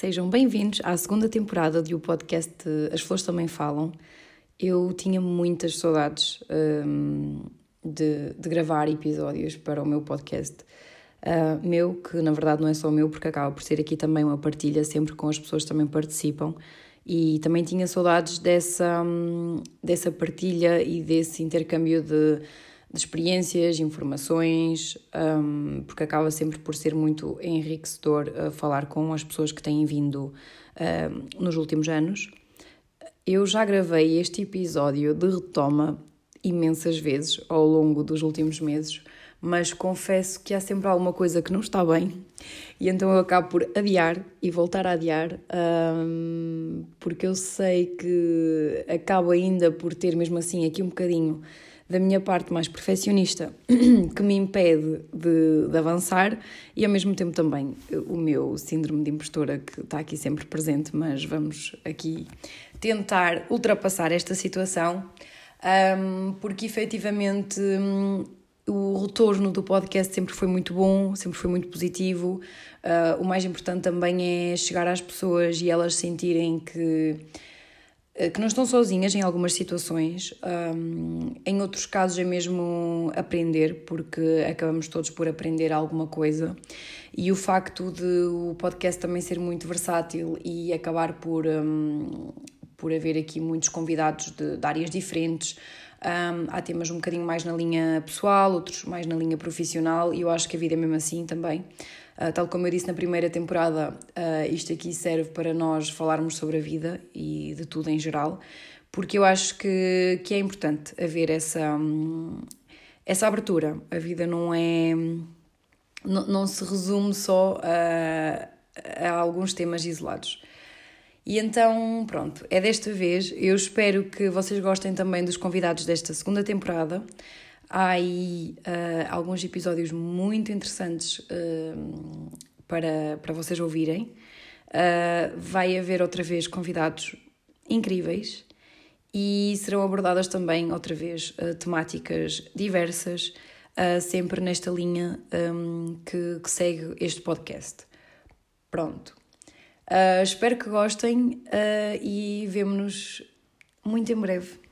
Sejam bem-vindos à segunda temporada do podcast As Flores Também Falam. Eu tinha muitas saudades um, de, de, gravar episódios para o meu podcast. Uh, meu, que na verdade não é só meu, porque acaba por ser aqui também uma partilha, sempre com as pessoas que também participam. E também tinha saudades dessa, um, dessa partilha e desse intercâmbio de de experiências, informações, um, porque acaba sempre por ser muito enriquecedor uh, falar com as pessoas que têm vindo uh, nos últimos anos. Eu já gravei este episódio de retoma imensas vezes ao longo dos últimos meses, mas confesso que há sempre alguma coisa que não está bem e então eu acabo por adiar e voltar a adiar, um, porque eu sei que acabo ainda por ter mesmo assim aqui um bocadinho da minha parte mais perfeccionista que me impede de, de, avançar e ao mesmo tempo também o meu síndrome de impostora que está aqui sempre presente, mas vamos aqui tentar ultrapassar esta situação um, porque efetivamente um, o retorno do podcast sempre foi muito bom, sempre foi muito positivo. Uh, o mais importante também é chegar às pessoas e elas sentirem que eh, que não estão sozinhas em algumas situações, um, em outros casos é mesmo aprender, porque acabamos todos por aprender alguma coisa. E o facto de o podcast também ser muito versátil e acabar por, um, por haver aqui muitos convidados de, de áreas diferentes. Um, há temas um bocadinho mais na linha pessoal, outros mais na linha profissional, e eu acho que a vida é mesmo assim também. Uh, tal como eu disse na primeira temporada, uh, isto aqui serve para nós falarmos sobre a vida e de tudo em geral, porque eu acho que, que é importante haver essa, um, essa abertura. A vida não é. não, não se resume só a, a alguns temas isolados. E então, pronto, é desta vez. Eu espero que vocês gostem também dos convidados desta segunda temporada. Há aí uh, alguns episódios muito interessantes uh, para, para vocês ouvirem. Uh, vai haver outra vez convidados incríveis e serão abordadas também outra vez temáticas diversas, sempre nesta linha um, que, que, segue este podcast. Pronto. Espero que gostem e vemo-nos muito em breve.